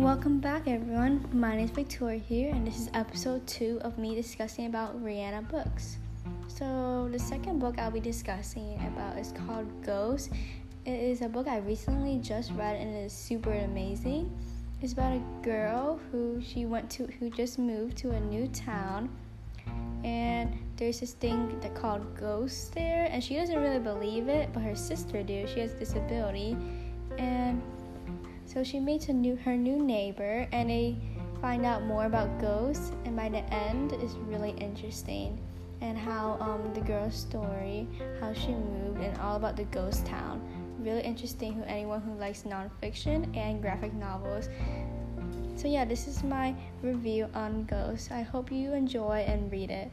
Welcome back, everyone. My name is Victoria here, and this is episode two of me discussing about Raina books. So, the second book I'll be discussing about is called Ghost. It is a book I recently just read, and it is super amazing. It's about a girl who she went to, who just moved to a new town, and there's this thing that called ghosts there, and she doesn't really believe it, but her sister do. She has disability, so she meets a new her new neighbor, and they find out more about ghosts. And by the end, it's really interesting, and how um, the girl's story, how she moved, and all about the ghost town. Really interesting. Who anyone who likes nonfiction and graphic novels. So yeah, this is my review on Ghosts. I hope you enjoy and read it.